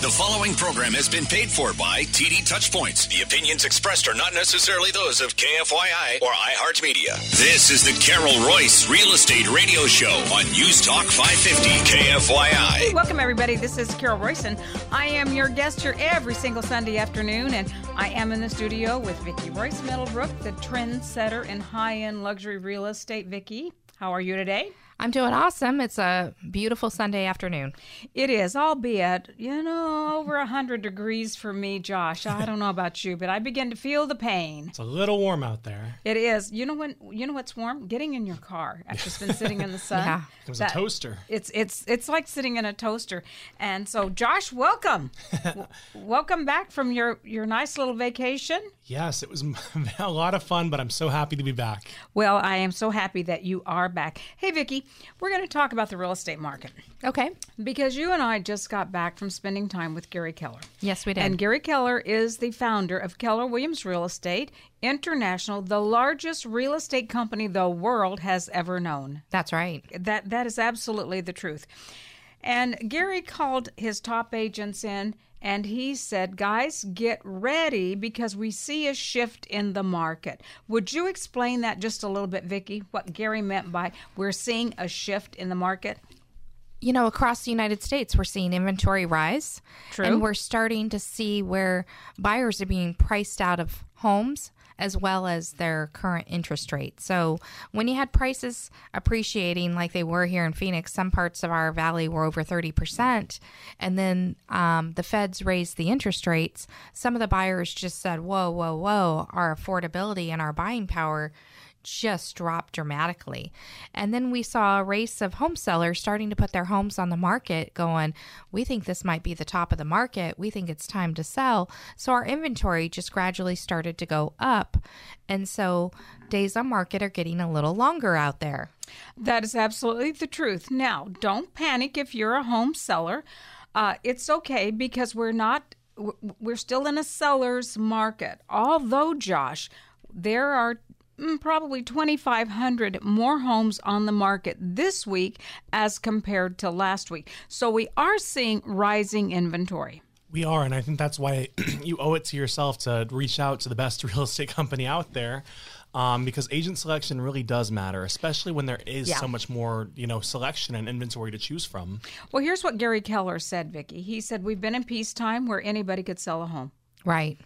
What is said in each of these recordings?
The following program has been paid for by TD Touchpoints. The opinions expressed are not necessarily those of KFYI or iHeartMedia. This is the Carol Royce Real Estate Radio Show on News Talk 550 KFYI. Welcome, everybody. This is Carol Royce, and I am your guest here every single Sunday afternoon. And I am in the studio with Vicki Royce Middlebrook, the trendsetter in high end luxury real estate. Vicki, how are you today? I'm doing awesome. It's a beautiful Sunday afternoon. It is, albeit, you know, over 100 degrees for me, Josh. I don't know about you, but I begin to feel the pain. It's a little warm out there. It is. You know when you know what's warm? Getting in your car after it's been sitting in the sun. Yeah. It was That- a toaster. It's it's it's like sitting in a toaster. And so Josh, welcome. W- welcome back from your your nice little vacation. Yes, it was a lot of fun, but I'm so happy to be back. Well, I am so happy that you are back. Hey Vicki, we're going to talk about the real estate market Okay. because you and I just got back from spending time with Gary Keller. Yes, we did. And Gary Keller is the founder of Keller Williams Real Estate International, the largest real estate company the world has ever known. That's right. That that is absolutely the truth. And Gary called his top agents in and he said, "Guys, get ready because we see a shift in the market." Would you explain that just a little bit, Vicki? What Gary meant by we're seeing a shift in the market? You know, across the United States, we're seeing inventory rise. True. And we're starting to see where buyers are being priced out of homes as well as their current interest rate. So when you had prices appreciating like they were here in Phoenix, some parts of our valley were over 30%, and then um, the feds raised the interest rates, some of the buyers just said, whoa, whoa, whoa, our affordability and our buying power just dropped dramatically. And then we saw a race of home sellers starting to put their homes on the market, going, We think this might be the top of the market. We think it's time to sell. So our inventory just gradually started to go up. And so days on market are getting a little longer out there. That is absolutely the truth. Now, don't panic if you're a home seller. Uh, it's okay because we're not, we're still in a seller's market. Although, Josh, there are probably 2,500 more homes on the market this week as compared to last week. So we are seeing rising inventory. We are, and I think that's why you owe it to yourself to reach out to the best real estate company out there. Um, because agent selection really does matter, especially when there is Yeah. so much more, you know, selection and inventory to choose from. Well, here's what Gary Keller said, Vicki. He said, We've been in peacetime where anybody could sell a home. Right.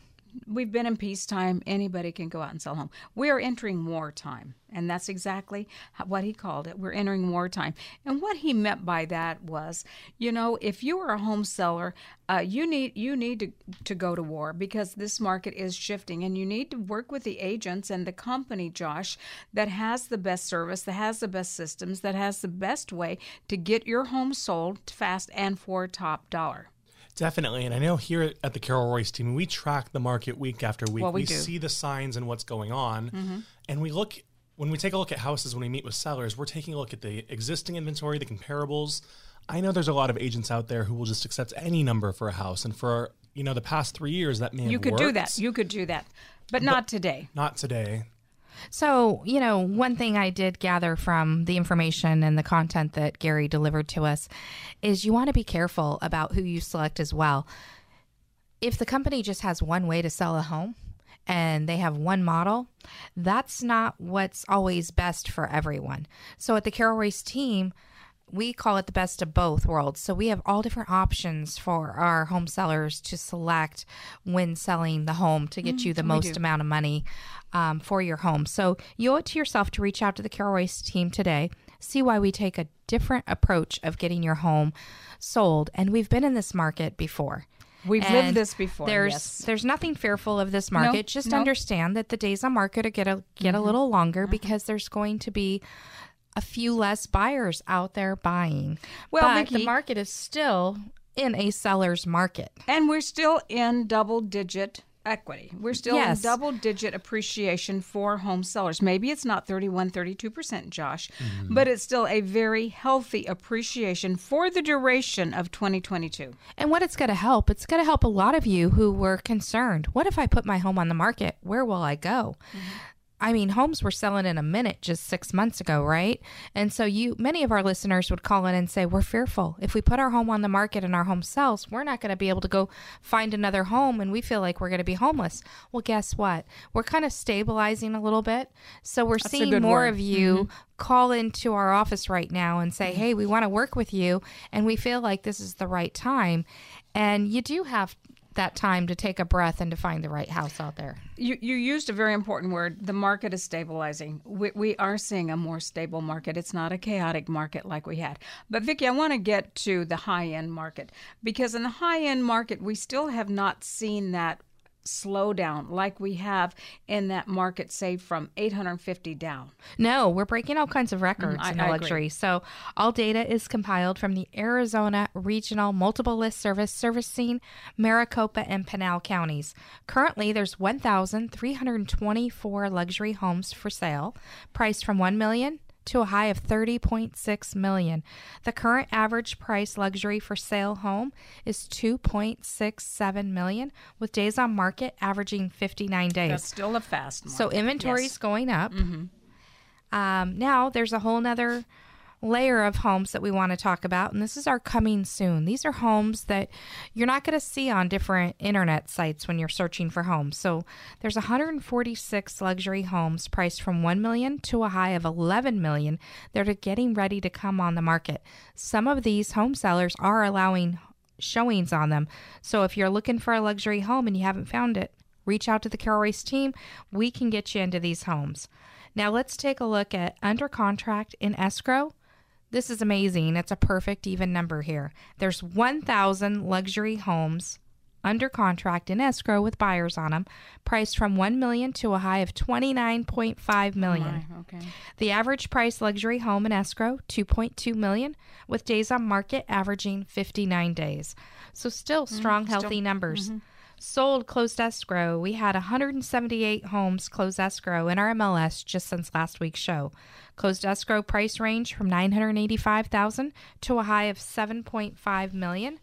We've been in peacetime. Anybody can go out and sell home. We are entering wartime, and that's exactly what he called it. We're entering wartime, and what he meant by that was, you know, if you are a home seller, uh, you need you need to to go to war because this market is shifting, and you need to work with the agents and the company, Josh, that has the best service, that has the best systems, that has the best way to get your home sold fast and for top dollar. Definitely. And I know here at the Carol Royce team, we track the market week after week. Well, we. Mm-hmm. see the signs and what's going on. And we look, when we take a look at houses, when we meet with sellers, we're taking a look at the existing inventory, the comparables. I know there's a lot of agents out there who will just accept any number for a house. And for, you know, the past three years, that may have You could do that. You could do that, but not today. Not today. So, you know, one thing I did gather from the information and the content that Gary delivered to us is you want to be careful about who you select as well. If the company just has one way to sell a home and they have one model, that's not what's always best for everyone. So at the Carol Royce team, we call it the best of both worlds. So we have all different options for our home sellers to select when selling the home to get you the most amount of money um, for your home. So you owe it to yourself to reach out to the Carol team today, see why we take a different approach of getting your home sold. And we've been in this market before. We've lived this before, There's yes. there's nothing fearful of this market. Just no. understand that the days on market are get a get a Mm-hmm. little longer because there's going to be a few less buyers out there buying. Well, but Vicki- the market is still in a seller's market. And we're still in double digit equity. We're still Yes. in double digit appreciation for home sellers. Maybe it's not 31, 32%, Josh, mm-hmm. but it's still a very healthy appreciation for the duration of 2022. And what it's going to help, it's going to help a lot of you who were concerned. What if I put my home on the market? Where will I go? Mm-hmm. I mean, homes were selling in a minute just six months ago, right? And so you, many of our listeners would call in and say, "We're fearful. If we put our home on the market and our home sells, we're not going to be able to go find another home, and we feel like we're going to be homeless." Well, guess what? We're kind of stabilizing a little bit, so we're a seeing more word. of mm-hmm. you call into our office right now and say, mm-hmm. "Hey, we want to work with you, and we feel like this is the right time." And you do have that time to take a breath and to find the right house out there. You, you used a very important word. The market is stabilizing. We, we are seeing a more stable market. It's not a chaotic market like we had. But Vicki, I want to get to the high end market because in the high end market, we still have not seen that slowdown like we have in that market, say from 850 down. No, we're breaking all kinds of mm, records I- in I agree. luxury. So, all data is compiled from the Arizona Regional Multiple List Service servicing Maricopa and Pinal counties. Currently, there's 1,324 luxury homes for sale, priced from 1 million to a high of 30.6 million. The current average price luxury for sale home is 2.67 million with days on market averaging 59 days. That's still a fast market. So inventory's Yes. going up. Um, now there's a whole nother layer of homes that we want to talk about, and this is our coming soon. These are homes that you're not going to see on different internet sites when you're searching for homes. So there's 146 luxury homes priced from 1 million to a high of 11 million that are getting ready to come on the market. Some of these home sellers are allowing showings on them. So if you're looking for a luxury home and you haven't found it, reach out to the Carol Royce team. We can get you into these homes. Now let's take a look at under contract in escrow. This is amazing. It's a perfect even number here. There's 1,000 luxury homes under contract in escrow with buyers on them, priced from 1 million to a high of 29.5 million. My, okay. The average price luxury home in escrow 2.2 million with days on market averaging 59 days. So still mm, strong healthy numbers. Mm-hmm. Sold closed escrow. We had 178 homes close escrow in our MLS just since last week's show. Closed escrow price range from 985,000 to a high of 7.5 million.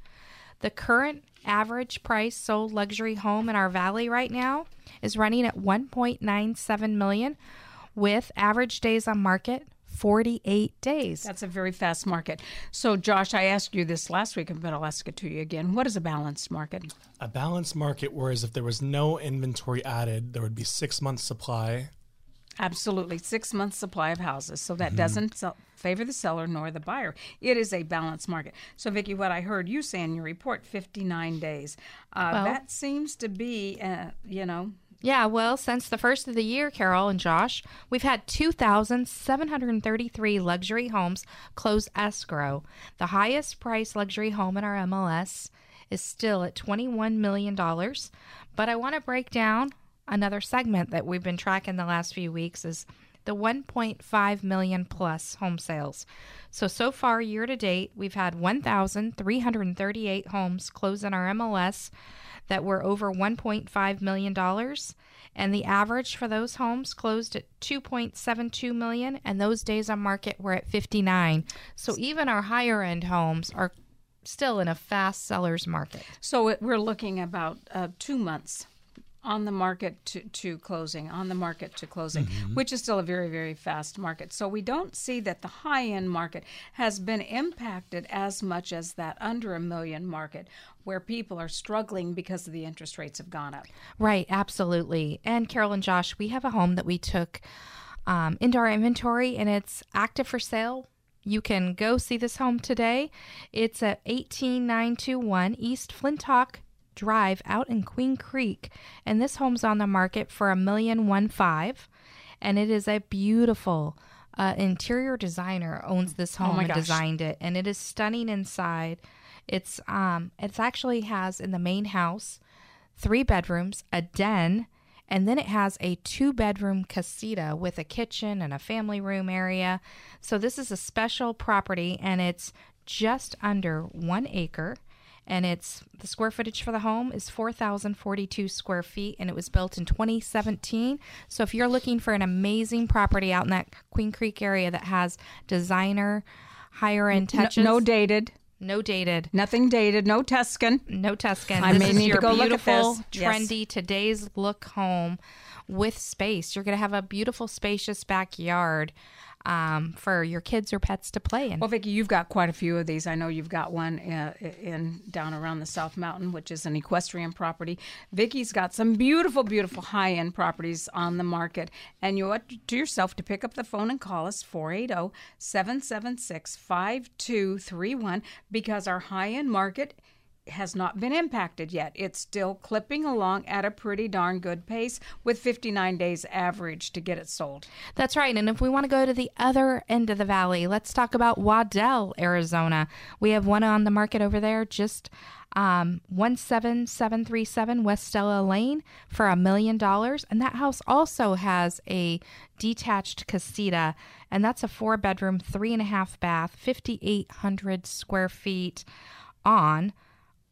The current average price sold luxury home in our valley right now is running at 1.97 million with average days on market 48 days. That's a very fast market. So, Josh, I asked you this last week, but I'll ask it to you again. What is a balanced market? A balanced market, whereas if there was no inventory added, there would be six months supply. Absolutely, six months supply of houses. So Mm-hmm. that doesn't sell, favor the seller nor the buyer. It is a balanced market. So, Vicki, what I heard you say in your report, fifty-nine days. Uh, Well- that seems to be, uh, you know, Yeah, well, since the first of the year, Carol and Josh, we've had 2,733 luxury homes close escrow. The highest price luxury home in our MLS is still at $21 million. But I want to break down another segment that we've been tracking the last few weeks is the 1.5 million plus home sales. So so far year to date, we've had 1,338 homes close in our MLS that were over 1.5 million dollars and the average for those homes closed at 2.72 million and those days on market were at 59. So even our higher end homes are still in a fast sellers market. so we're looking about uh, two months on the market to, to closing, on the market to closing, which is still a very, very fast market. So we don't see that the high end market has been impacted as much as that under a million market, where people are struggling because of the interest rates have gone up. Right, absolutely. And Carol and Josh, we have a home that we took um, into our inventory and it's active for sale. You can go see this home today. It's at 18921 East Flintock Drive out in Queen Creek. And this home's on the market for a million one five. And it is a beautiful uh, interior designer owns this home my and gosh. designed it. And it is stunning inside. It's um it's actually has in the main house three bedrooms, a den, and then it has a two bedroom casita with a kitchen and a family room area. So this is a special property and it's just under one acre. And it's the square footage for the home is 4,042 square feet, and it was built in 2017. So, if you're looking for an amazing property out in that Queen Creek area that has designer higher end No, touches, no dated. No dated. Nothing dated, no Tuscan. No Tuscan. I this may is need to your go look at beautiful, this. Yes. trendy today's look home with space. You're going to have a beautiful, spacious backyard um, for your kids or pets to play in. Well, Vicki, you've got quite a few of these. I know you've got one uh, in down around the South Mountain, which is an equestrian property. Vicky's got some beautiful, beautiful high-end properties on the market, and you it to yourself to pick up the phone and call us oh, 480-776-5231 because our high-end market has not been impacted yet. It's still clipping along at a pretty darn good pace with 59 days average to get it sold. That's right. And if we want to go to the other end of the valley, let's talk about Waddell, Arizona. We have one on the market over there, just um, 17737 West Stella Lane for a million dollars. And that house also has a detached casita, and that's a four bedroom, three and a half bath, 5,800 square feet on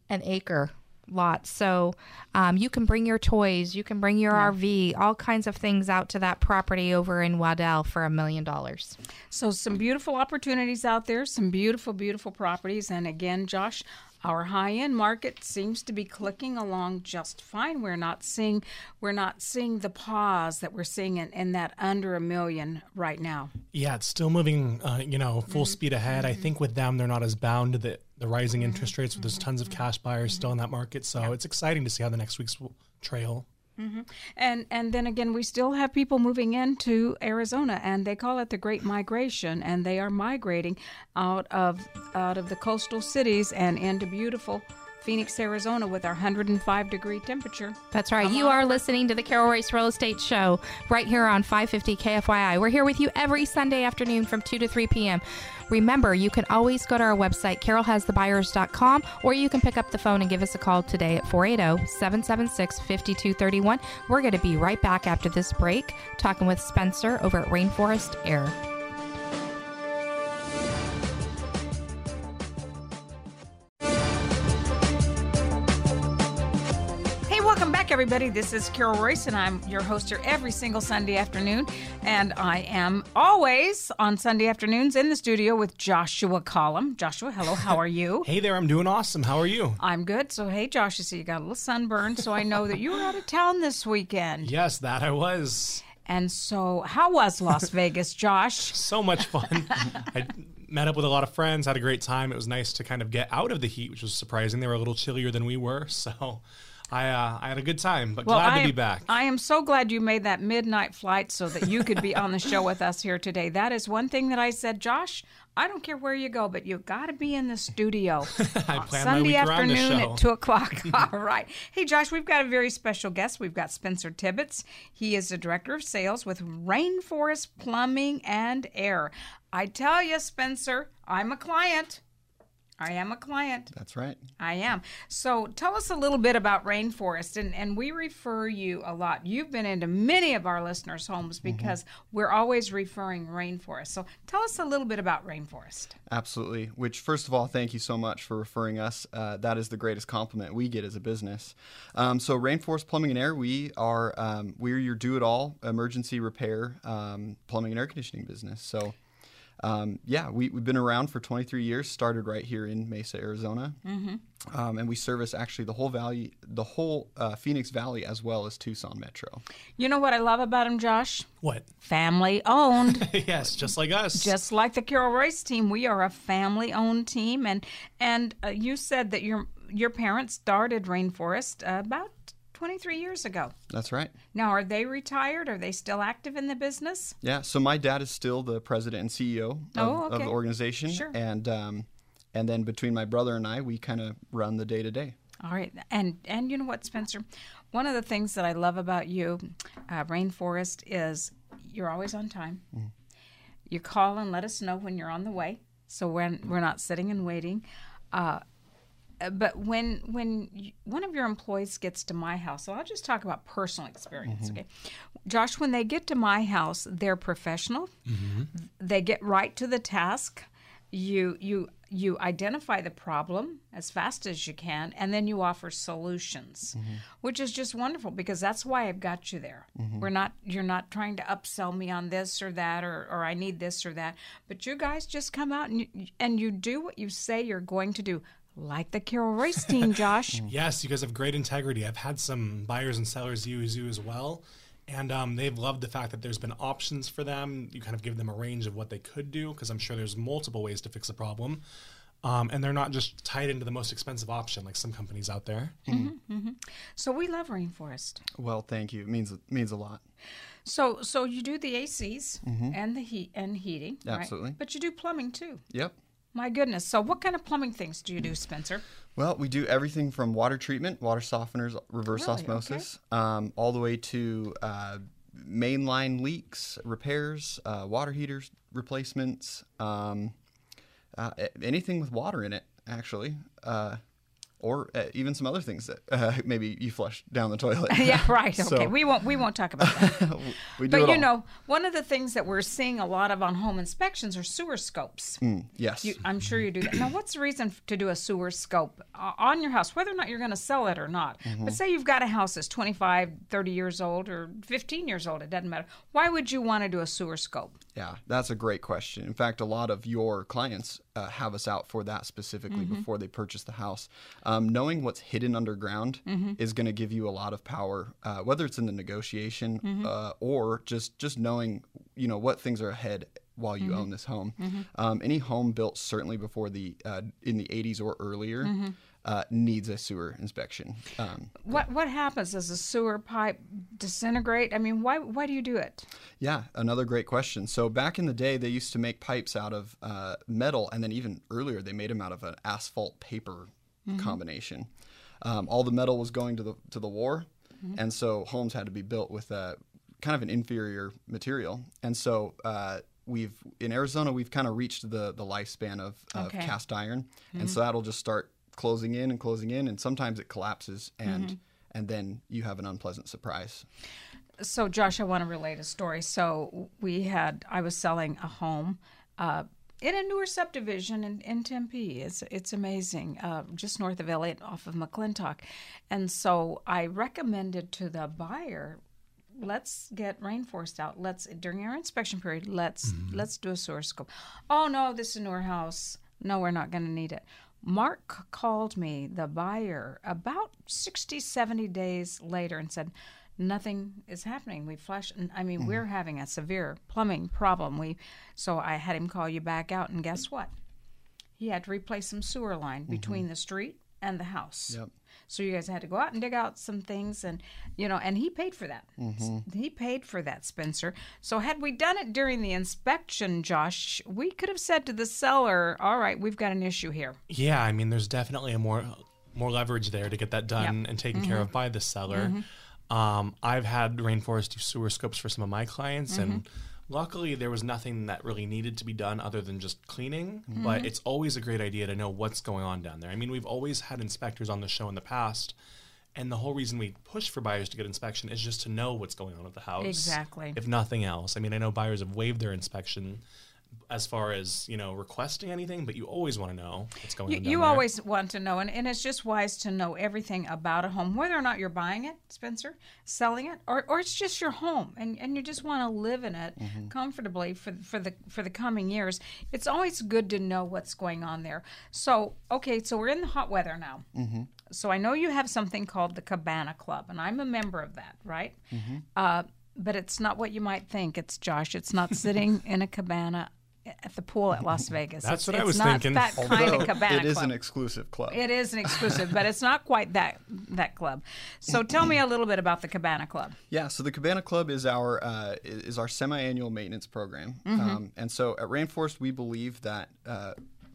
an acre lot. So um, you can bring your toys, you can bring your RV, all kinds of things out to that property over in Waddell for a million dollars. So, some beautiful opportunities out there, some beautiful, beautiful properties. And again, Josh, our high-end market seems to be clicking along just fine. We're not seeing we're not seeing the pause that we're seeing in, in that under a million right now. Yeah, it's still moving, uh, you know, full speed ahead. I think with them, they're not as bound to the, the rising interest rates. There's mm-hmm. tons of cash buyers still in that market. So it's exciting to see how the next week's will trail. Mm-hmm. And and then again, we still have people moving into Arizona, and they call it the Great Migration, and they are migrating out of out of the coastal cities and into beautiful Phoenix, Arizona, with our 105 degree temperature. That's right. You are listening to the Carol Royce Real Estate Show right here on 550 KFYI. We're here with you every Sunday afternoon from 2 to 3 p.m. Remember, you can always go to our website, carolhasthebuyers.com, or you can pick up the phone and give us a call today at 480 776 5231. We're going to be right back after this break talking with Spencer over at Rainforest Air. Back, everybody. This is Carol Royce, and I'm your host here every single Sunday afternoon. And I am always on Sunday afternoons in the studio with Joshua Collum. Joshua, hello, how are you? Hey there, I'm doing awesome. How are you? I'm good. So, hey, Josh, you see you got a little sunburn, so I know that you were out of town this weekend. Yes, that I was. And so, how was Las Vegas, Josh? So much fun. I met up with a lot of friends, had a great time. It was nice to kind of get out of the heat, which was surprising. They were a little chillier than we were. So I, uh, I had a good time, but glad I to am, be back. I am so glad you made that midnight flight so that you could be on the show with us here today. That is one thing that I said, Josh. I don't care where you go, but you got to be in the studio I on Sunday week around the afternoon at two o'clock. All right. Hey, Josh, we've got a very special guest. We've got Spencer Tippetts. He is the director of sales with Rainforest Plumbing and Air. I tell you, Spencer, I'm a client. I am a client. That's right. I am. So tell us a little bit about Rainforest, and, and we refer you a lot. You've been into many of our listeners' homes because we're always referring Rainforest. So tell us a little bit about Rainforest. Absolutely. Which, first of all, thank you so much for referring us. Uh, that is the greatest compliment we get as a business. Um, so, Rainforest Plumbing and Air, we are um, we're your do-it-all emergency repair um, plumbing and air conditioning business. So. Um, yeah, we, we've been around for 23 years. Started right here in Mesa, Arizona, um, and we service actually the whole valley, the whole uh, Phoenix Valley, as well as Tucson Metro. You know what I love about him, Josh? what? Family owned. yes, just like us. Just like the Carol Royce team, we are a family-owned team, and and uh, you said that your your parents started Rainforest uh, about 23 years ago. That's right. Now, are they retired? Are they still active in the business? Yeah, so my dad is still the president and CEO of, Oh, of the organization, Sure. and um, and then between my brother and I, we kind of run the day to day. All right, and and you know what, Spencer? One of the things that I love about you, uh, Rainforest, is you're always on time. You call and let us know when you're on the way, so when we're not sitting and waiting. Uh, Uh, but when when you, one of your employees gets to my house, so I'll just talk about personal experience. Mm-hmm. Okay, Josh, when they get to my house, they're professional. Mm-hmm. They get right to the task. You you you identify the problem as fast as you can and then you offer solutions mm-hmm. which is just wonderful because that's why i've got you there we're not you're not trying to upsell me on this or that or, or i need this or that but you guys just come out and you, and you do what you say you're going to do like the carol royce team josh Yes, you guys have great integrity. I've had some buyers and sellers use you as well. And um, they've loved the fact that there's been options for them. You kind of give them a range of what they could do because I'm sure there's multiple ways to fix a problem. Um, and they're not just tied into the most expensive option like some companies out there. so we love rainforest Well, thank you. It means it means a lot. so so you do the acs and the heat and heating right? Mm-hmm. Absolutely. but you do plumbing too Yep. My goodness. So, what kind of plumbing things do you do, Spencer? Well, we do everything from water treatment, water softeners, reverse Really? Okay. osmosis, um, all the way to uh, mainline leaks, repairs, uh, water heaters replacements, um, uh, anything with water in it, actually, uh, or uh, even some other things that uh, maybe you flush down the toilet. yeah, right. Okay, So- we won't we won't talk about that. we do but you all. know, one of the things that we're seeing a lot of on home inspections are sewer scopes. Mm, yes. You, I'm sure you do that. Now, what's the reason to do a sewer scope uh, on your house, whether or not you're going to sell it or not? Mm-hmm. But say you've got a house that's 25, 30 years old, or 15 years old, it doesn't matter. Why would you want to do a sewer scope? Yeah, that's a great question. In fact, a lot of your clients uh, have us out for that specifically Mm-hmm. before they purchase the house. Um, knowing what's hidden underground Mm-hmm. is going to give you a lot of power, uh, whether it's in the negotiation Mm-hmm. uh, or just just knowing you know what things are ahead while you Mm-hmm. own this home. Um, any home built certainly before the uh, in the 80s or earlier. Uh, needs a sewer inspection. Um, What what happens? Does the sewer pipe disintegrate? I mean, why why do you do it? Yeah, another great question. So back in the day, they used to make pipes out of uh, metal, and then even earlier, they made them out of an asphalt paper combination. Um, all the metal was going to the to the war, and so homes had to be built with a kind of an inferior material. And so uh, we've in Arizona, we've kind of reached the the lifespan of, of Okay. cast iron, and so that'll just start closing in and closing in, and sometimes it collapses, and and then you have an unpleasant surprise. so josh i want to relate a story so we had i was selling a home uh, in a newer subdivision in, in tempe. It's, it's amazing uh, just north of elliott off of mcclintock. And so i recommended to the buyer let's get rainforest out. Let's during our inspection period let's let's do a sewer scope. Oh no this is a newer house. No we're not going to need it. Mark called me the buyer about 60 70 days later and said nothing is happening. We flushed and i mean mm-hmm. we're having a severe plumbing problem. We so i had him call you back out and guess what? He had to replace some sewer line mm-hmm. between the street and the house. Yep. so you guys had to go out and dig out some things and you know and he paid for that. Mm-hmm. He paid for that spencer. So had we done it during the inspection josh we could have said to the seller all right we've got an issue here. Yeah, I mean, there's definitely a more more leverage there to get that done and taken care of by the seller. Um, I've had Rainforest do sewer scopes for some of my clients, and luckily there was nothing that really needed to be done other than just cleaning. But it's always a great idea to know what's going on down there. I mean, we've always had inspectors on the show in the past. And the whole reason we push for buyers to get inspection is just to know what's going on with the house. Exactly. If nothing else. I mean, I know buyers have waived their inspection as far as, you know, requesting anything, but you always want to know what's going You, on. down you there. always want to know, and, and it's just wise to know everything about a home, whether or not you're buying it, Spencer, selling it, or, or it's just your home, and, and you just want to live in it mm-hmm. comfortably for for the for the coming years. It's always good to know what's going on there. So, okay, so we're in the hot weather now. Mm-hmm. So I know you have something called the Cabana Club, and I'm a member of that, right? Mm-hmm. Uh, but it's not what you might think. It's Josh. It's not sitting in a cabana at the pool at Las Vegas. That's It's- what I was not thinking. That kind of cabana it is club. an exclusive club. It is an exclusive, but it's not quite that that club. So tell me a little bit about the Cabana Club. Yeah, so the Cabana Club is our uh, is our semi-annual maintenance program, Mm-hmm. um, and so at Rainforest we believe that uh,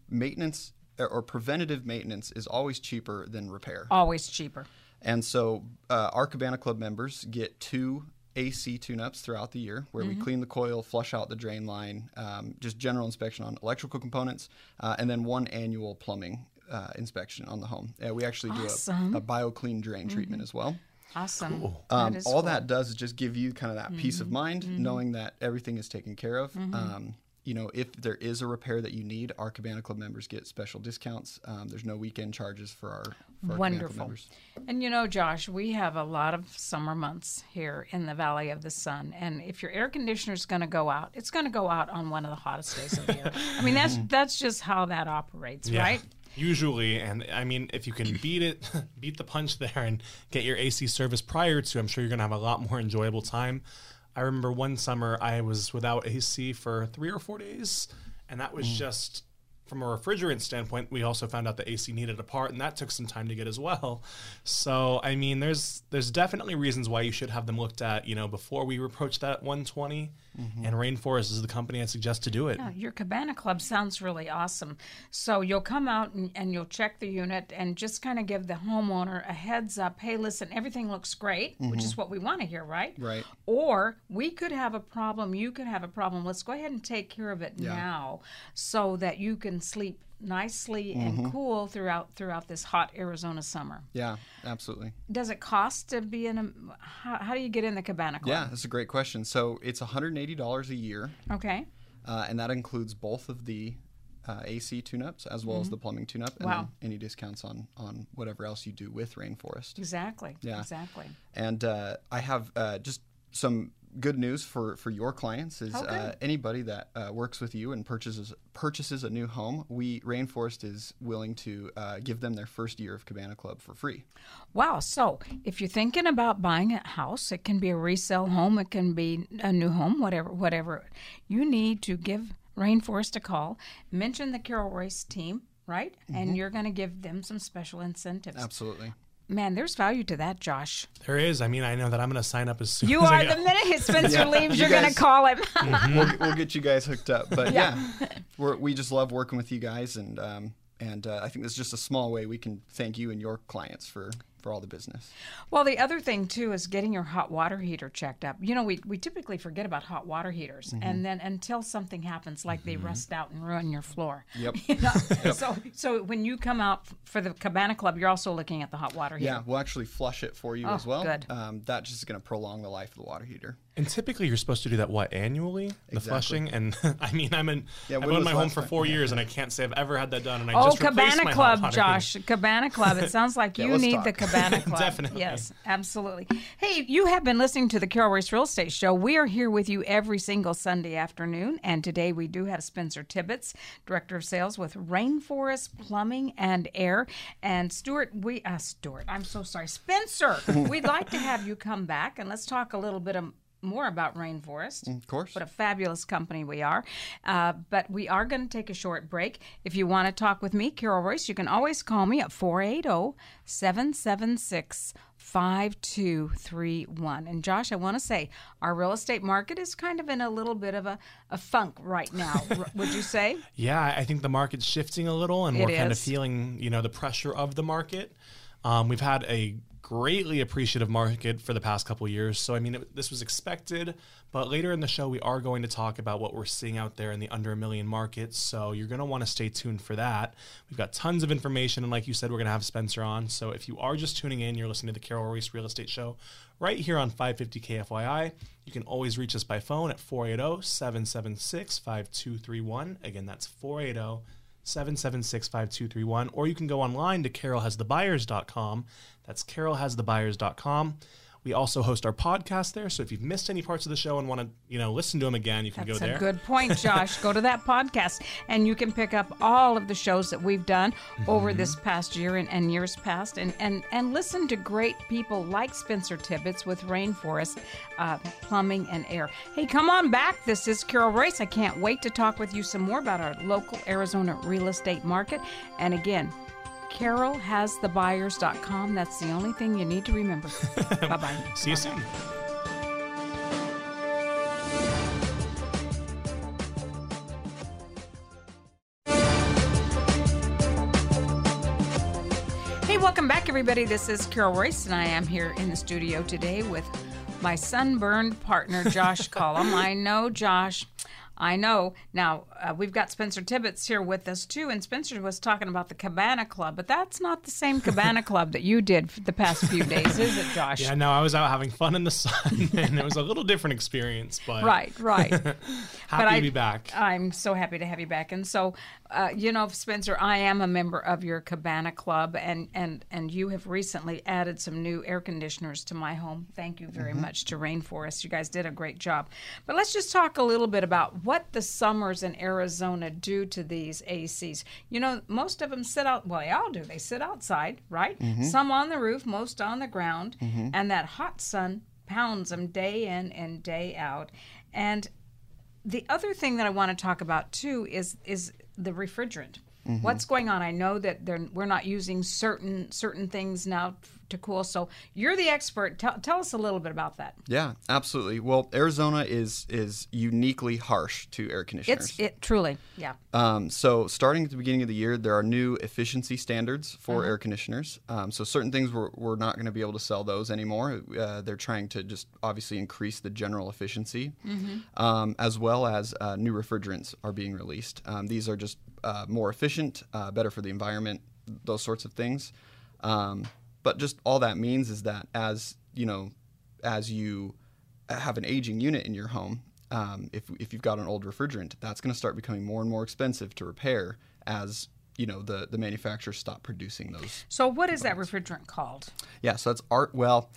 maintenance or- or preventative maintenance is always cheaper than repair. Always cheaper. And so uh, our Cabana Club members get two AC tune-ups throughout the year, where Mm-hmm. we clean the coil, flush out the drain line, um, just general inspection on electrical components, uh, and then one annual plumbing uh, inspection on the home. Uh, we actually do Awesome. a, a BioClean drain treatment as well. Awesome. Um, That is all cool. that does is just give you kind of that peace Mm-hmm. of mind, knowing that everything is taken care of. Um, you know, if there is a repair that you need, our Cabana Club members get special discounts. Um, there's no weekend charges for our, for our Cabana Club Wonderful. members. And you know, Josh, we have a lot of summer months here in the Valley of the Sun. And if your air conditioner is going to go out, it's going to go out on one of the hottest days of the year. I mean, that's that's just how that operates, right? Usually, and I mean, if you can beat it, beat the punch there, and get your AC service prior to, I'm sure you're gonna have a lot more enjoyable time. I remember one summer I was without AC for three or four days, and that was mm. just from a refrigerant standpoint. We also found out the AC needed a part, and that took some time to get as well. So, I mean, there's there's definitely reasons why you should have them looked at, you know, before we approach that 120. Mm-hmm. And Rainforest is the company I suggest to do it. Yeah, your Cabana Club sounds really awesome. So you'll come out and, and you'll check the unit and just kind of give the homeowner a heads up. Hey, listen, everything looks great, which is mm-hmm. what we want to hear, right? Right. Or we could have a problem. You could have a problem. Let's go ahead and take care of it now, so that you can sleep nicely and cool throughout throughout this hot Arizona summer. Yeah, absolutely. Does it cost to be in a? How, how do you get in the Cabana Club? Yeah, that's a great question. So it's $180 a year, Okay. uh, and that includes both of the uh, AC tune-ups as well as the plumbing tune-up, and Mm-hmm. Wow. then any discounts on on whatever else you do with Rainforest. Exactly. Yeah. Exactly. And uh, I have uh, just some good news for, for your clients is Oh, good. uh, anybody that uh, works with you and purchases purchases a new home, we Rainforest is willing to uh, give them their first year of Cabana Club for free. Wow. So if you're thinking about buying a house, it can be a resale home, it can be a new home, whatever, whatever. You need to give Rainforest a call, mention the Carol Royce team, right? And you're going to give them some special incentives. Absolutely. Man, there's value to that, Josh. There is. I mean, I know that I'm going to sign up as soon You as I are get the minute Spencer Yeah. leaves, You you're going to call him. we'll, we'll get you guys hooked up. But yeah, we're, we just love working with you guys, and um, and uh, I think this is just a small way we can thank you and your clients for for all the business. Well, the other thing too is getting your hot water heater checked up. You know, we, we typically forget about hot water heaters, Mm-hmm. and then until something happens, like they rust out and ruin your floor. Yep. You know? So so when you come out for the Cabana Club, you're also looking at the hot water heater. Yeah, we'll actually flush it for you Oh, as well. good. Um, that's just is going to prolong the life of the water heater. And typically, you're supposed to do that what annually, the Exactly. flushing. And I mean, I'm in. Yeah, I've when owned was my home last for time? four years, and I can't say I've ever had that done. And I Oh, just replaced Cabana my hot Club, water Josh. Cabana Club. It sounds like you let's need talk. the Cabana Club. Definitely. Yes, absolutely. Hey, you have been listening to the Carol Royce Real Estate Show. We are here with you every single Sunday afternoon, and today we do have Spencer Tippetts, Director of Sales with Rainforest Plumbing and Air, and Stuart. We uh, Stuart. I'm so sorry, Spencer. we'd like to have you come back and let's talk a little bit of more about Rainforest. Of course. What a fabulous company we are. Uh, but we are going to take a short break. If you want to talk with me, Carol Royce, you can always call me at 480 776 5231. And Josh, I want to say our real estate market is kind of in a little bit of a, a funk right now, would you say? Yeah, I think the market's shifting a little, and It we're kind of feeling, you know, the pressure of the market. Um, we've had a greatly appreciative market for the past couple years, so I mean, it, this was expected. But later in the show, we are going to talk about what we're seeing out there in the under a million market. So you're going to want to stay tuned for that. We've got tons of information, and like you said, we're going to have Spencer on. So if you are just tuning in, you're listening to the Carol Royce Real Estate Show right here on 550 KFYI. You can always reach us by phone at 480 776 5231. Again, that's 480 776 5231. Or you can go online to carolhasthebuyers.com. That's carolhasthebuyers.com. We also host our podcast there, so if you've missed any parts of the show and want to, you know, listen to them again, you can That's go there. a good point, Josh. Go to that podcast and you can pick up all of the shows that we've done over Mm-hmm. this past year and, and years past and, and, and listen to great people like Spencer Tippetts with Rainforest uh, Plumbing and Air. Hey, come on back. This is Carol Royce. I can't wait to talk with you some more about our local Arizona real estate market. And again, carolhasthebuyers.com. That's the only thing you need to remember. bye bye. See you soon. Hey, welcome back, everybody. This is Carol Royce, and I am here in the studio today with my sunburned partner, Josh Cullum. I know, Josh, I know. Now, uh, we've got Spencer Tippetts here with us too, and Spencer was talking about the Cabana Club, but that's not the same Cabana Club that you did for the past few days, is it, Josh? Yeah, no, I was out having fun in the sun, and it was a little different experience, but Right, right. happy But to I- be back. I'm so happy to have you back. And so, uh, you know, Spencer, I am a member of your Cabana Club, and and and you have recently added some new air conditioners to my home. Thank you very much to Rainforest. You guys did a great job. But let's just talk a little bit about what the summers in Arizona do to these ACs. You know, most of them sit out. Well, they all do. They sit outside, right? Mm-hmm. Some on the roof, most on the ground, mm-hmm. and that hot sun pounds them day in and day out. And the other thing that I want to talk about too is is the refrigerant. Mm-hmm. What's going on? I know that we're not using certain certain things now to cool. So you're the expert. Tell, tell us a little bit about that. Yeah, absolutely. Well, Arizona is is uniquely harsh to air conditioners. It's it truly, yeah. Um, so, starting at the beginning of the year, there are new efficiency standards for Uh-huh. air conditioners. Um, so, certain things we're, we're not going to be able to sell those anymore. Uh, they're trying to just obviously increase the general efficiency, Mm-hmm. um, as well as uh, new refrigerants are being released. Um, these are just uh, more efficient, uh, better for the environment, those sorts of things. Um, but just all that means is that as you know, as you have an aging unit in your home, um, if, if you've got an old refrigerant, that's going to start becoming more and more expensive to repair as you know the the manufacturers stop producing those. So what is that refrigerant called? Yeah, so that's art. Well,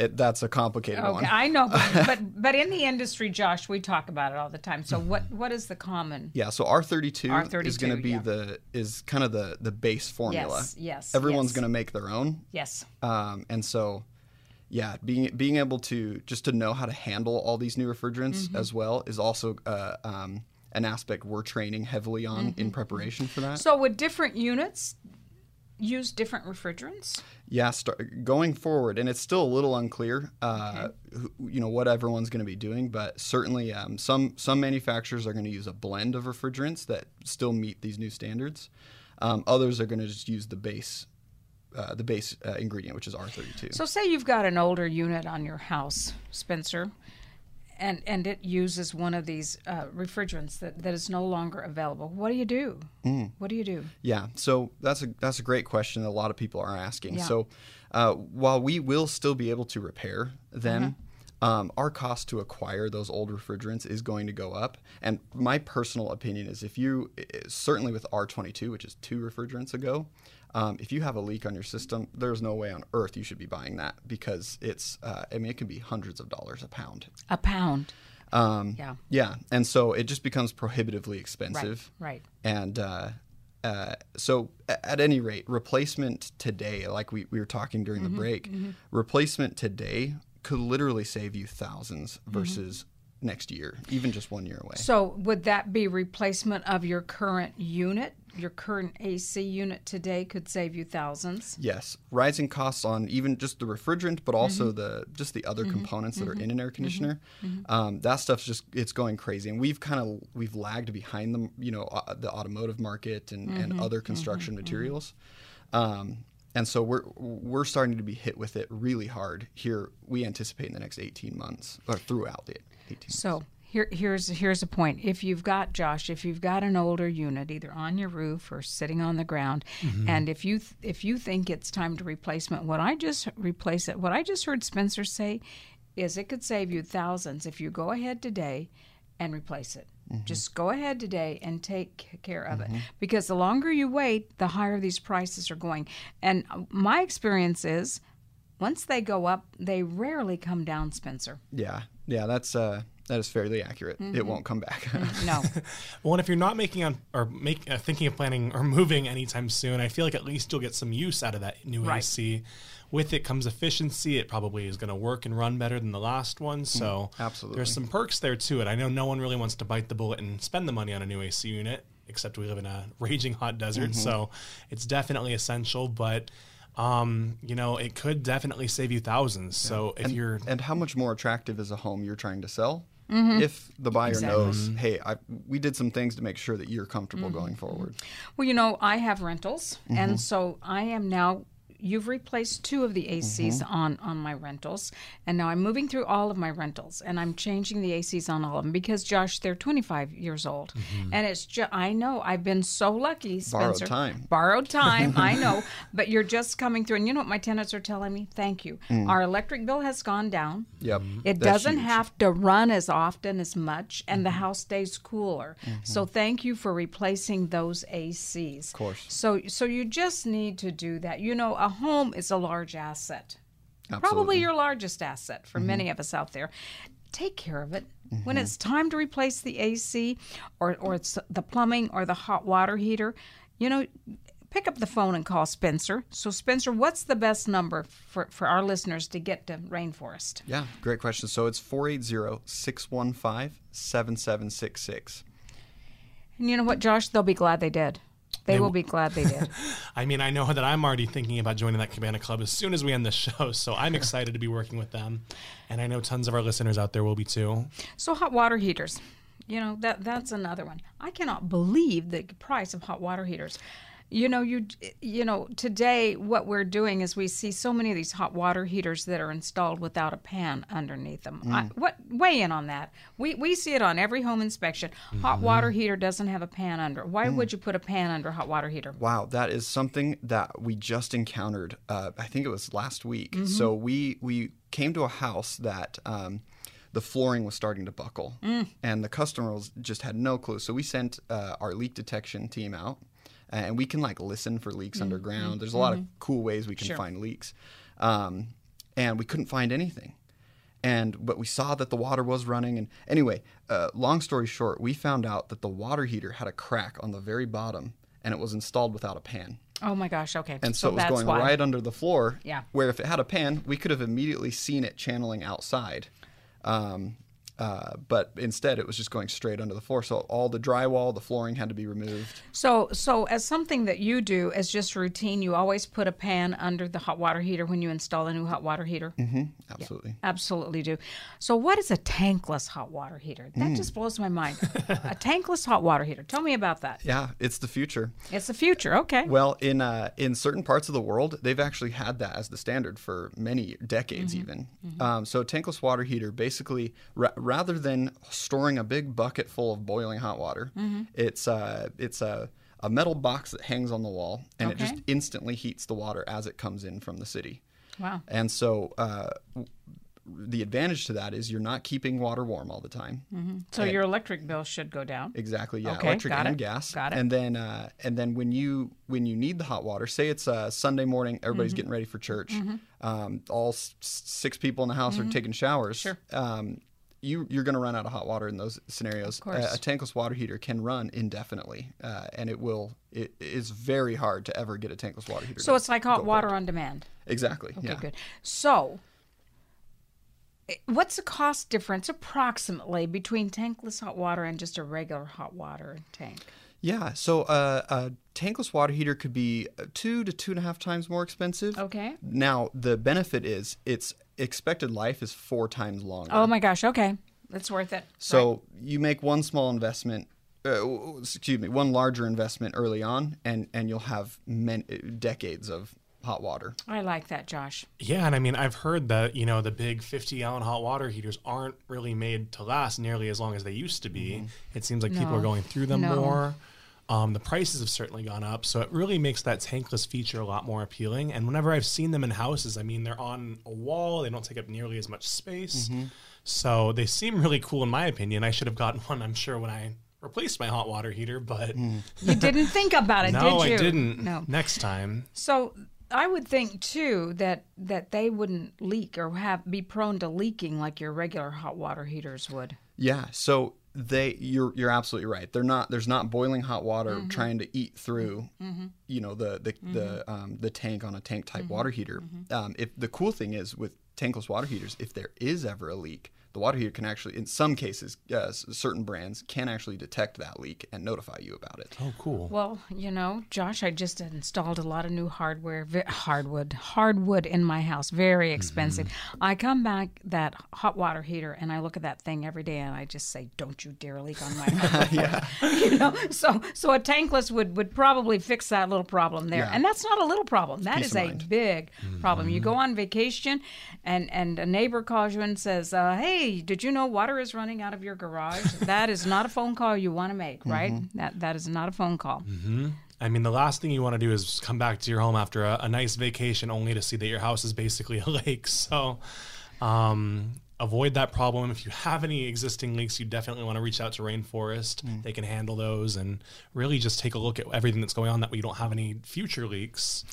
it, that's a complicated Okay, one. I know, but, but but in the industry, Josh, we talk about it all the time. So what what is the common? Yeah, so R thirty two is R32, going to be yeah. the is kind of the the base formula. Yes, yes, Everyone's yes. going to make their own, Yes. um, and so yeah, being being able to just to know how to handle all these new refrigerants Mm-hmm. as well is also uh, um, an aspect we're training heavily on Mm-hmm. in preparation for that. So with different units use different refrigerants? Yeah, start, going forward, and it's still a little unclear, uh, who, you know, what everyone's going to be doing. But certainly, um, some some manufacturers are going to use a blend of refrigerants that still meet these new standards. Um, others are going to just use the base, uh, the base uh, ingredient, which is R32. So say you've got an older unit on your house, Spencer, and and it uses one of these uh, refrigerants that, that is no longer available. What do you do? Mm. What do you do? Yeah, so that's a that's a great question that a lot of people are asking. Yeah. So, uh, while we will still be able to repair them, um, our cost to acquire those old refrigerants is going to go up. And my personal opinion is, if you certainly with R22, which is two refrigerants ago, um, if you have a leak on your system, there's no way on earth you should be buying that because it's uh, I mean it can be hundreds of dollars a pound. A pound. Um, Yeah. yeah, and so it just becomes prohibitively expensive. right. right. And uh, uh, so, at any rate, replacement today, like we, we were talking during Mm-hmm, the break, replacement today could literally save you 1000s versus next year, even just one year away. So would that be replacement of your current unit? Your current AC unit today could save you thousands. Yes, rising costs on even just the refrigerant, but also Mm-hmm. the just the other components that are in an air conditioner. Um, that stuff's just it's going crazy, and we've kind of we've lagged behind them, you know, uh, the automotive market and, Mm-hmm. and other construction materials. Um, and so we're we're starting to be hit with it really hard here. We anticipate in the next 18 months or throughout the 18 months. So here, here's here's a point. If you've got Josh, if you've got an older unit, either on your roof or sitting on the ground, mm-hmm. and if you th- if you think it's time to replacement, what I just replace it. What I just heard Spencer say is it could save you thousands if you go ahead today and replace it. Just go ahead today and take care of it. Because the longer you wait, the higher these prices are going. And uh, my experience is once they go up, they rarely come down, Spencer. Yeah, yeah, that's uh, that is fairly accurate. Mm-hmm. It won't come back. No. Well, and if you're not making on or make uh, thinking of planning or moving anytime soon, I feel like at least you'll get some use out of that new Right. AC. With it comes efficiency. It probably is going to work and run better than the last one. So absolutely. there's some perks there to it. I know no one really wants to bite the bullet and spend the money on a new AC unit, except we live in a raging hot desert. So it's definitely essential, but. Um, you know, it could definitely save you thousands. So if and, you're and how much more attractive is a home you're trying to sell Mm-hmm. if the buyer Exactly. knows, mm-hmm. hey, I, we did some things to make sure that you're comfortable mm-hmm. going forward. Well, you know, I have rentals, and so I am now you've replaced two of the ACs mm-hmm. on on my rentals, and now I'm moving through all of my rentals, and I'm changing the ACs on all of them because Josh, they're 25 years old, mm-hmm. and it's just I know I've been so lucky, Borrowed Spencer. time. Borrowed time, I know, but you're just coming through, and you know what my tenants are telling me? Thank you. Mm. Our electric bill has gone down. Yep. It That's doesn't huge. have to run as often as much, and the mm-hmm. house stays cooler. So thank you for replacing those ACs. Of course. So so you just need to do that. You know, a home is a large asset. Probably your largest asset for many of us out there. Take care of it. When Mm-hmm. it's time to replace the AC or or it's the plumbing or the hot water heater, you know, pick up the phone and call Spencer. So Spencer, what's the best number for, for our listeners to get to Rainforest? Yeah, great question. So it's 480 615 7766. And you know what, Josh? They'll be glad they did. They, will be glad they did. I mean, I know that I'm already thinking about joining that Cabana Club as soon as we end the show, so I'm excited to be working with them. And I know tons of our listeners out there will be too. so hot water heaters, you know that that's another one. I cannot believe the price of hot water heaters. You know, you you know today what we're doing is we see so many of these hot water heaters that are installed without a pan underneath them. I, what weigh in on that? We we see it on every home inspection. Hot water heater doesn't have a pan under. Why would you put a pan under a hot water heater? Wow, that is something that we just encountered. Uh, I think it was last week. Mm-hmm. So we we came to a house that um, the flooring was starting to buckle, Mm. and the customer was, just had no clue. So we sent uh, our leak detection team out, and we can like listen for leaks Mm-hmm. underground. There's a lot of cool ways we can find leaks, um, and we couldn't find anything. And but we saw that the water was running, and anyway, uh, long story short, we found out that the water heater had a crack on the very bottom, and it was installed without a pan. Oh my gosh! Okay, And so, it was going why. right under the floor. Yeah. Where if it had a pan, we could have immediately seen it channeling outside. Um, uh, but instead, it was just going straight under the floor. So all the drywall, the flooring had to be removed. So, so as something that you do as just routine, you always put a pan under the hot water heater when you install a new hot water heater. Mm-hmm. Absolutely. Absolutely do. So, what is a tankless hot water heater? That just blows my mind. a tankless hot water heater. Tell me about that. Yeah, it's the future. It's the future. Okay. Well, in uh, in certain parts of the world, they've actually had that as the standard for many decades, Mm-hmm. even. Um, so, a tankless water heater basically, ra- rather than storing a big bucket full of boiling hot water, Mm-hmm. it's uh, it's a a metal box that hangs on the wall, and it just instantly heats the water as it comes in from the city. Wow. And so, uh, the advantage to that is you're not keeping water warm all the time. So your electric bill should go down. Exactly. Yeah. Okay, Electric got and it, gas. got it. And then uh, and then when you when you need the hot water, say it's a Sunday morning, Mm-hmm. everybody's getting ready for church. Um, all s- six people in the house are taking showers. Mm-hmm. Sure. Um, you you're going to run out of hot water in those scenarios. Of course. A, a tankless water heater can run indefinitely, uh, and it will. It is very hard to ever get a tankless water heater. So it's like hot water cold. on demand. Exactly. Okay, yeah. good. So, eh, what's the cost difference approximately between tankless hot water and just a regular hot water tank? Yeah. So uh, a tankless water heater could be uh, two to two and a half times more expensive. Okay. Now the benefit is its expected life is four times longer. Oh my gosh. Okay, that's worth it. so you make one small investment. Uh, w- w- excuse me, one larger investment early on, and and you'll have men- decades of hot water. I like that, Josh. Yeah, and I mean, I've heard that, you know, the big 50 gallon hot water heaters aren't really made to last nearly as long as they used to be. It seems like people are going through them No. more. Um, the prices have certainly gone up. So it really makes that tankless feature a lot more appealing. And whenever I've seen them in houses, I mean, they're on a wall, they don't take up nearly as much space. So they seem really cool, in my opinion. I should have gotten one, I'm sure, when I replaced my hot water heater, but You didn't think about it, no, did you? I didn't. No. Next time. So I would think too that that they wouldn't leak or have be prone to leaking like your regular hot water heaters would. Yeah. So they, you're you're absolutely right. They're not. There's not boiling hot water Mm-hmm. trying to eat through, you know, the the the um, the tank on a tank Mm-hmm. type water heater. Um, if the cool thing is with tankless water heaters, if there is ever a leak, the water heater can actually, in some cases, uh, certain brands can actually detect that leak and notify you about it. Oh, cool. Well, you know, Josh, I just installed a lot of new hardware, hardwood, hardwood in my house, very expensive. Mm-hmm. I come back that hot water heater and I look at that thing every day and I just say, "Don't you dare leak on my yeah. you know, so so a tankless would would probably fix that little problem there, yeah. and that's not a little problem. That Peace is a mind. big mm-hmm. problem. You go on vacation, and and a neighbor calls you and says, uh, "Hey, did you know water is running out of your garage?" that is not a phone call you want to make, right? Mm-hmm. That that is not a phone call. Mm-hmm. I mean, the last thing you want to do is come back to your home after a, a nice vacation only to see that your house is basically a lake. So, um, avoid that problem. If you have any existing leaks, you definitely want to reach out to Rainforest. Mm. They can handle those and really just take a look at everything that's going on that we don't have any future leaks.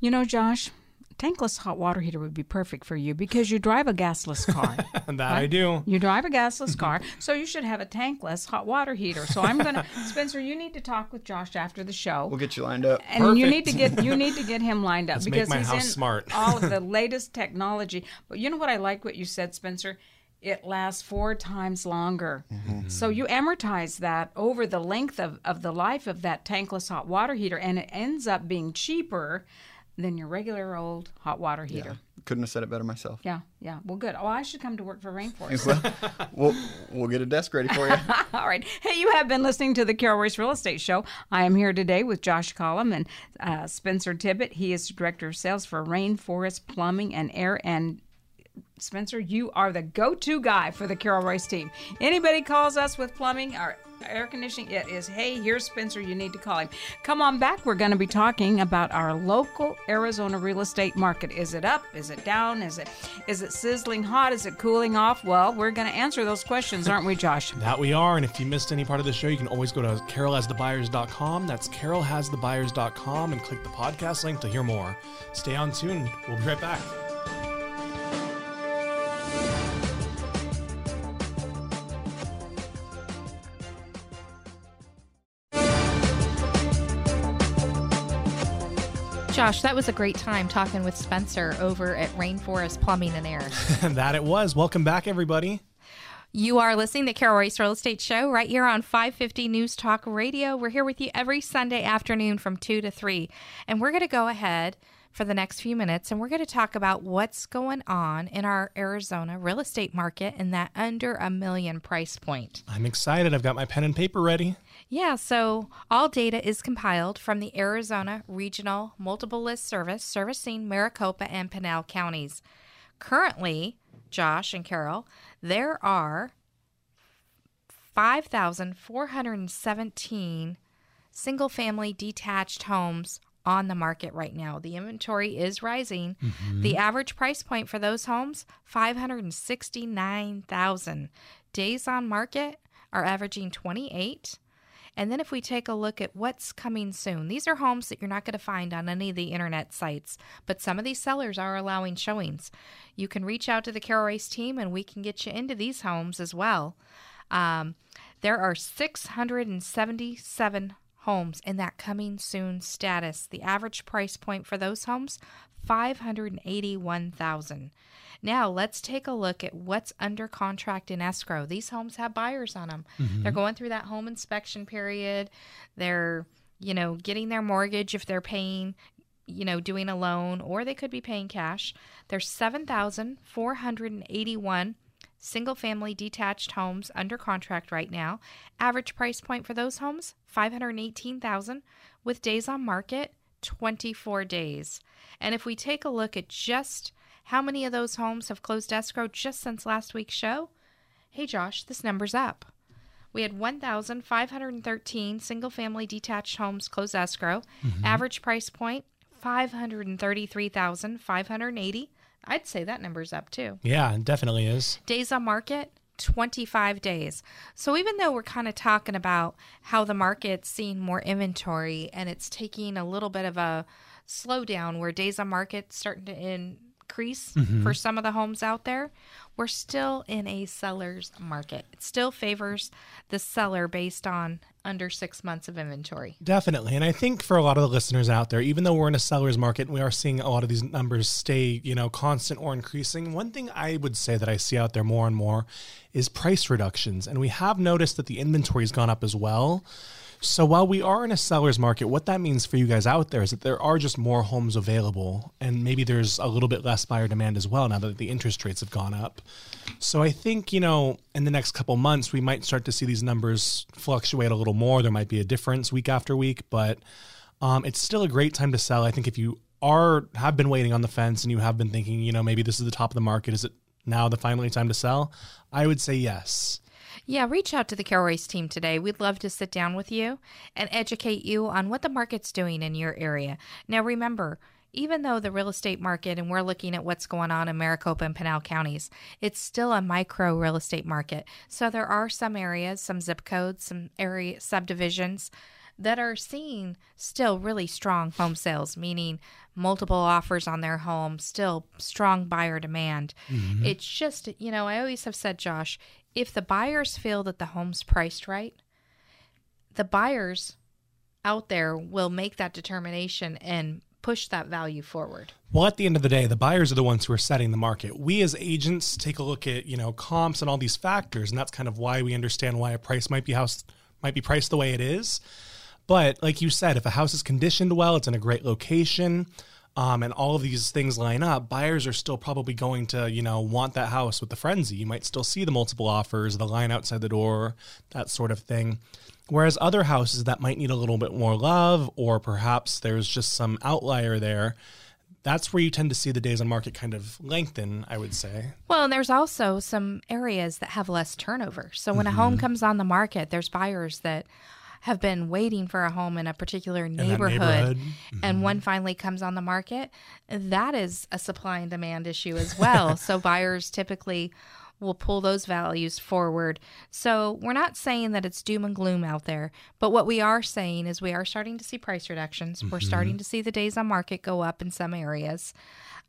You know, Josh, tankless hot water heater would be perfect for you because you drive a gasless car. that right? I do. You drive a gasless car, so you should have a tankless hot water heater. So I'm gonna, Spencer, you need to talk with Josh after the show. We'll get you lined up. And Perfect. you need to get you need to get him lined up Let's because he's in smart. all of the latest technology. But you know what I like what you said, Spencer it lasts four times longer. Mm-hmm. So you amortize that over the length of, of the life of that tankless hot water heater, and it ends up being cheaper than your regular old hot water heater. Yeah. Couldn't have said it better myself. Yeah, yeah. Well, good. Oh, I should come to work for Rainforest. well, we'll, we'll get a desk ready for you. All right. Hey, you have been listening to the Carol Royce Real Estate Show. I am here today with Josh Collum and uh, Spencer Tippetts. He is Director of Sales for Rainforest Plumbing and Air and Spencer, you are the go-to guy for the Carol Royce team. Anybody calls us with plumbing or air conditioning, it is, hey, here's Spencer, you need to call him. Come on back. We're going to be talking about our local Arizona real estate market. Is it up? Is it down? Is it is it sizzling hot? Is it cooling off? Well, we're going to answer those questions, aren't we, Josh? that we are. And if you missed any part of the show, you can always go to carolhasthebuyers.com. That's carolhasthebuyers.com and click the podcast link to hear more. Stay on tune. We'll be right back. Josh, that was a great time talking with Spencer over at Rainforest Plumbing and Air. that it was. Welcome back, everybody. You are listening to Carol Royce Real Estate Show right here on 550 News Talk Radio. We're here with you every Sunday afternoon from 2 to 3. And we're going to go ahead for the next few minutes and we're going to talk about what's going on in our Arizona real estate market in that under a million price point. I'm excited. I've got my pen and paper ready. Yeah, so all data is compiled from the Arizona Regional Multiple List Service servicing Maricopa and Pinal counties. Currently, Josh and Carol, there are 5,417 single family detached homes on the market right now. The inventory is rising. Mm-hmm. The average price point for those homes, 569,000. Days on market are averaging 28. And then if we take a look at what's coming soon, these are homes that you're not going to find on any of the internet sites, but some of these sellers are allowing showings. You can reach out to the Carol Royce team and we can get you into these homes as well. Um, there are 677 homes in that coming soon status. The average price point for those homes, 581,000. Now, let's take a look at what's under contract in escrow. These homes have buyers on them. Mm-hmm. They're going through that home inspection period. They're, you know, getting their mortgage if they're paying, you know, doing a loan or they could be paying cash. There's 7,481 single family detached homes under contract right now. Average price point for those homes 518,000 with days on market 24 days. And if we take a look at just how many of those homes have closed escrow just since last week's show, hey Josh, this number's up. We had 1,513 single family detached homes close escrow. Mm-hmm. Average price point 533,580 I'd say that number's up too. Yeah, it definitely is. Days on market, 25 days. So even though we're kind of talking about how the market's seeing more inventory and it's taking a little bit of a slowdown where days on market starting to increase Mm-hmm. for some of the homes out there, we're still in a seller's market. It still favors the seller based on under six months of inventory. Definitely. And I think for a lot of the listeners out there, even though we're in a seller's market, and we are seeing a lot of these numbers stay, you know, constant or increasing. One thing I would say that I see out there more and more is price reductions. And we have noticed that the inventory has gone up as well. So while we are in a seller's market, what that means for you guys out there is that there are just more homes available and maybe there's a little bit less buyer demand as well now that the interest rates have gone up. So I think, you know, in the next couple months we might start to see these numbers fluctuate a little more. There might be a difference week after week, but um, it's still a great time to sell. I think if you are have been waiting on the fence and you have been thinking, you know, maybe this is the top of the market, is it now the finally time to sell? I would say yes. Yeah, reach out to the Royce team today. We'd love to sit down with you and educate you on what the market's doing in your area. Now, remember, even though the real estate market and we're looking at what's going on in Maricopa and Pinal counties, it's still a micro real estate market. So there are some areas, some zip codes, some area subdivisions that are seeing still really strong home sales, meaning multiple offers on their home, still strong buyer demand. Mm-hmm. It's just, you know, I always have said, Josh, if the buyers feel that the home's priced right, the buyers out there will make that determination and push that value forward. Well, at the end of the day, the buyers are the ones who are setting the market. We as agents take a look at, you know, comps and all these factors, and that's kind of why we understand why a price might be house might be priced the way it is. But like you said, if a house is conditioned well, it's in a great location, um, and all of these things line up, buyers are still probably going to, you know, want that house with the frenzy. You might still see the multiple offers, the line outside the door, that sort of thing. Whereas other houses that might need a little bit more love, or perhaps there's just some outlier there, that's where you tend to see the days on market kind of lengthen, I would say. Well, and there's also some areas that have less turnover. So when a home comes on the market, there's buyers that have been waiting for a home in a particular neighborhood, neighborhood. and one finally comes on the market. That is a supply and demand issue as well. so buyers typically will pull those values forward. So we're not saying that it's doom and gloom out there, but what we are saying is we are starting to see price reductions. We're starting to see the days on market go up in some areas.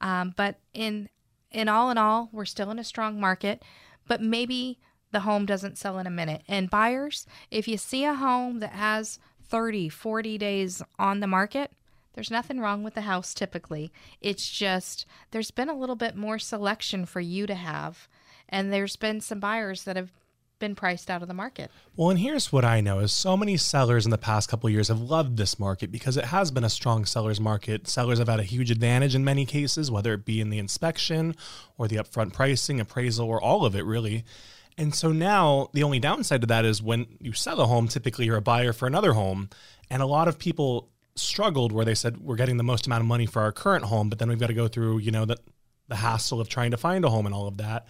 Um, but in in all in all, we're still in a strong market, but maybe the home doesn't sell in a minute. And buyers, if you see a home that has 30, 40 days on the market, there's nothing wrong with the house typically. It's just there's been a little bit more selection for you to have, and there's been some buyers that have been priced out of the market. Well, and here's what I know is so many sellers in the past couple years have loved this market because it has been a strong sellers market. Sellers have had a huge advantage in many cases, whether it be in the inspection or the upfront pricing, appraisal, or all of it really. And so now the only downside to that is when you sell a home, typically you're a buyer for another home. And a lot of people struggled where they said, we're getting the most amount of money for our current home, but then we've got to go through, you know, the, the hassle of trying to find a home and all of that.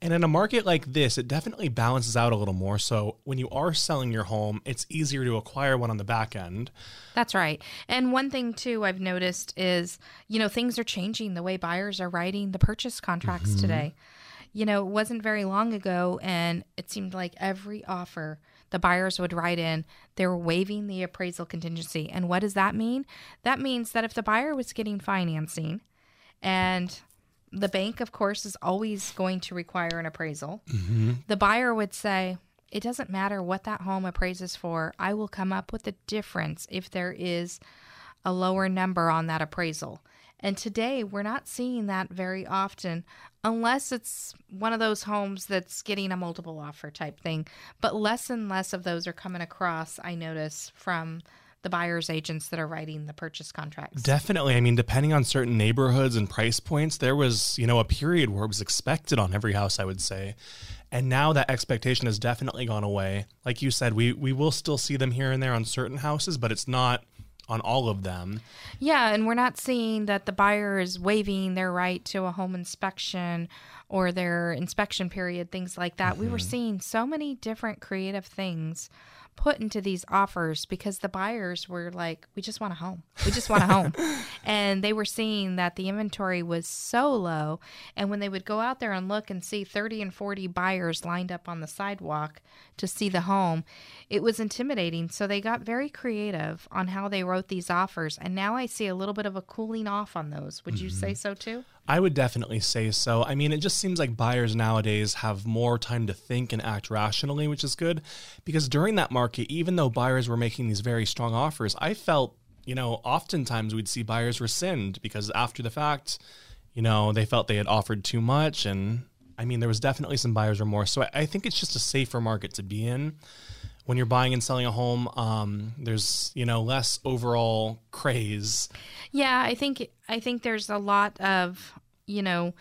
And in a market like this, it definitely balances out a little more. So when you are selling your home, it's easier to acquire one on the back end. That's right. And one thing too I've noticed is, you know, things are changing the way buyers are writing the purchase contracts mm-hmm. today. You know, it wasn't very long ago and it seemed like every offer the buyers would write in, they were waiving the appraisal contingency. And what does that mean? That means that if the buyer was getting financing and the bank, of course, is always going to require an appraisal. Mm-hmm. The buyer would say, It doesn't matter what that home appraises for, I will come up with a difference if there is a lower number on that appraisal. And today, we're not seeing that very often unless it's one of those homes that's getting a multiple offer type thing. But less and less of those are coming across, I notice, from the buyer's agents that are writing the purchase contracts. Definitely. I mean, depending on certain neighborhoods and price points, there was, you know, a period where it was expected on every house, I would say. And now that expectation has definitely gone away. Like you said, we we will still see them here and there on certain houses, but it's not on all of them. Yeah, and we're not seeing that the buyer is waiving their right to a home inspection or their inspection period, things like that. We were mm-hmm. seeing so many different creative things put into these offers because the buyers were like, we just want a home. We just want a home. and they were seeing that the inventory was so low. And when they would go out there and look and see 30 and 40 buyers lined up on the sidewalk to see the home, it was intimidating. So they got very creative on how they wrote these offers. And now I see a little bit of a cooling off on those. Would you say mm-hmm. so too? I would definitely say so. I mean, it just seems like buyers nowadays have more time to think and act rationally, which is good because during that market, even though buyers were making these very strong offers, I felt, you know, oftentimes we'd see buyers rescind because after the fact, you know, they felt they had offered too much. And I mean, there was definitely some buyer's remorse. So I, I think it's just a safer market to be in when you're buying and selling a home, um, there's you know less overall craze. Yeah, I think I think there's a lot of you know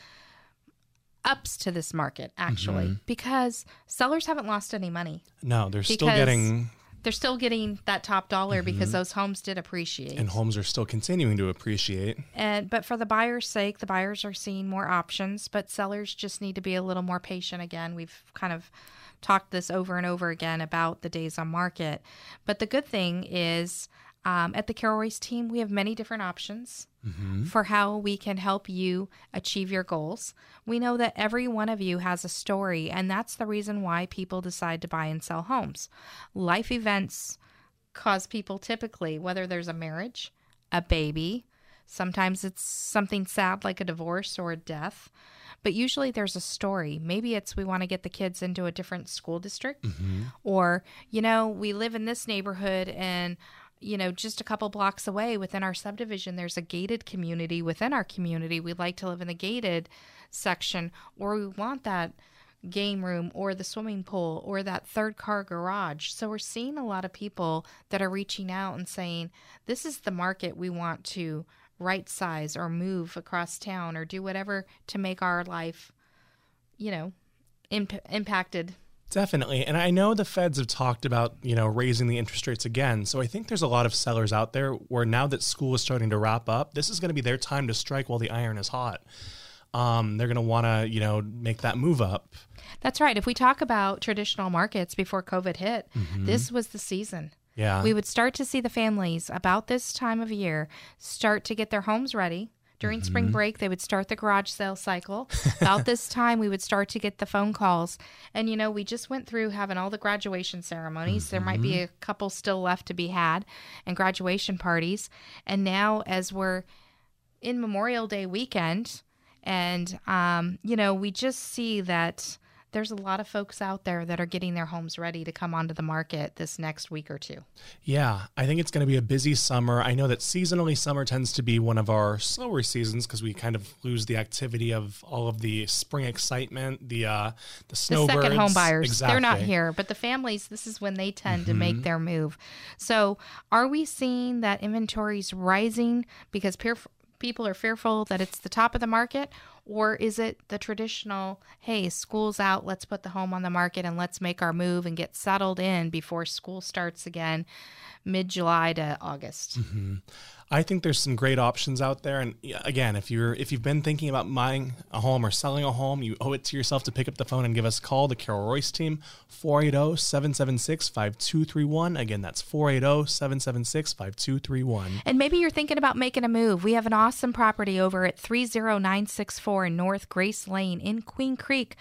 ups to this market actually mm-hmm. because sellers haven't lost any money. No, they're still getting they're still getting that top dollar mm-hmm. because those homes did appreciate. And homes are still continuing to appreciate. And but for the buyer's sake, the buyers are seeing more options, but sellers just need to be a little more patient again. We've kind of talked this over and over again about the days on market. But the good thing is, um, at the Carol Royce team, we have many different options mm-hmm. for how we can help you achieve your goals. We know that every one of you has a story, and that's the reason why people decide to buy and sell homes. Life events cause people typically, whether there's a marriage, a baby, sometimes it's something sad like a divorce or a death but usually there's a story. Maybe it's we want to get the kids into a different school district, mm-hmm. or, you know, we live in this neighborhood and you know, just a couple blocks away within our subdivision, there's a gated community within our community. We'd like to live in the gated section, or we want that game room or the swimming pool or that third car garage. So we're seeing a lot of people that are reaching out and saying, This is the market we want to right size or move across town or do whatever to make our life, you know, imp- impacted. Definitely. And I know the feds have talked about, you know, raising the interest rates again. So I think there's a lot of sellers out there where now that school is starting to wrap up, this is going to be their time to strike while the iron is hot. Um, they're going to want to, you know, make that move up. That's right. If we talk about traditional markets before COVID hit, mm-hmm. this was the season. Yeah. We would start to see the families about this time of year start to get their homes ready. During mm-hmm. spring break, they would start the garage sale cycle. About this time, we would start to get the phone calls. And, you know, we just went through having all the graduation ceremonies. Mm-hmm. There might be mm-hmm. a couple still left to be had and graduation parties. And now, as we're in Memorial Day weekend, and, um, you know, we just see that there's a lot of folks out there that are getting their homes ready to come onto the market this next week or two. Yeah, I think it's going to be a busy summer. I know that seasonally summer tends to be one of our slower seasons because we kind of lose the activity of all of the spring excitement, the uh, the snowbirds. The second home buyers, exactly. they're not here, but the families, this is when they tend mm-hmm. to make mm-hmm. their move. So, are we seeing that inventory is rising because people are fearful that it's the top of the market? Or is it the traditional, hey, school's out, let's put the home on the market and let's make our move and get settled in before school starts again mid July to August? Mm-hmm. I think there's some great options out there. And again, if you're if you've been thinking about buying a home or selling a home, you owe it to yourself to pick up the phone and give us a call. The Carol Royce team, 480-776-5231. Again, that's 480-776-5231. And maybe you're thinking about making a move. We have an awesome property over at 30964 North Grace Lane in Queen Creek.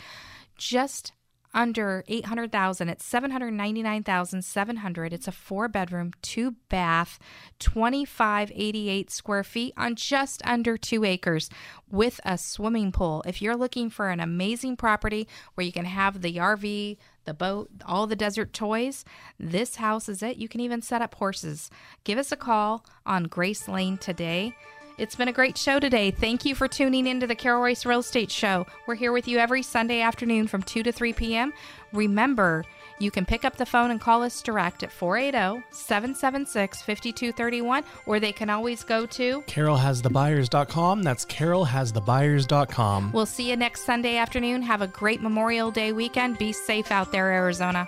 Just under 800,000. It's 799,700. It's a four bedroom, two bath, 2588 square feet on just under 2 acres with a swimming pool. If you're looking for an amazing property where you can have the RV, the boat, all the desert toys, this house is it. You can even set up horses. Give us a call on Grace Lane today. It's been a great show today. Thank you for tuning into the Carol Royce Real Estate Show. We're here with you every Sunday afternoon from 2 to 3 p.m. Remember, you can pick up the phone and call us direct at 480 776 5231, or they can always go to carolhasthebuyers.com. That's carolhasthebuyers.com. We'll see you next Sunday afternoon. Have a great Memorial Day weekend. Be safe out there, Arizona.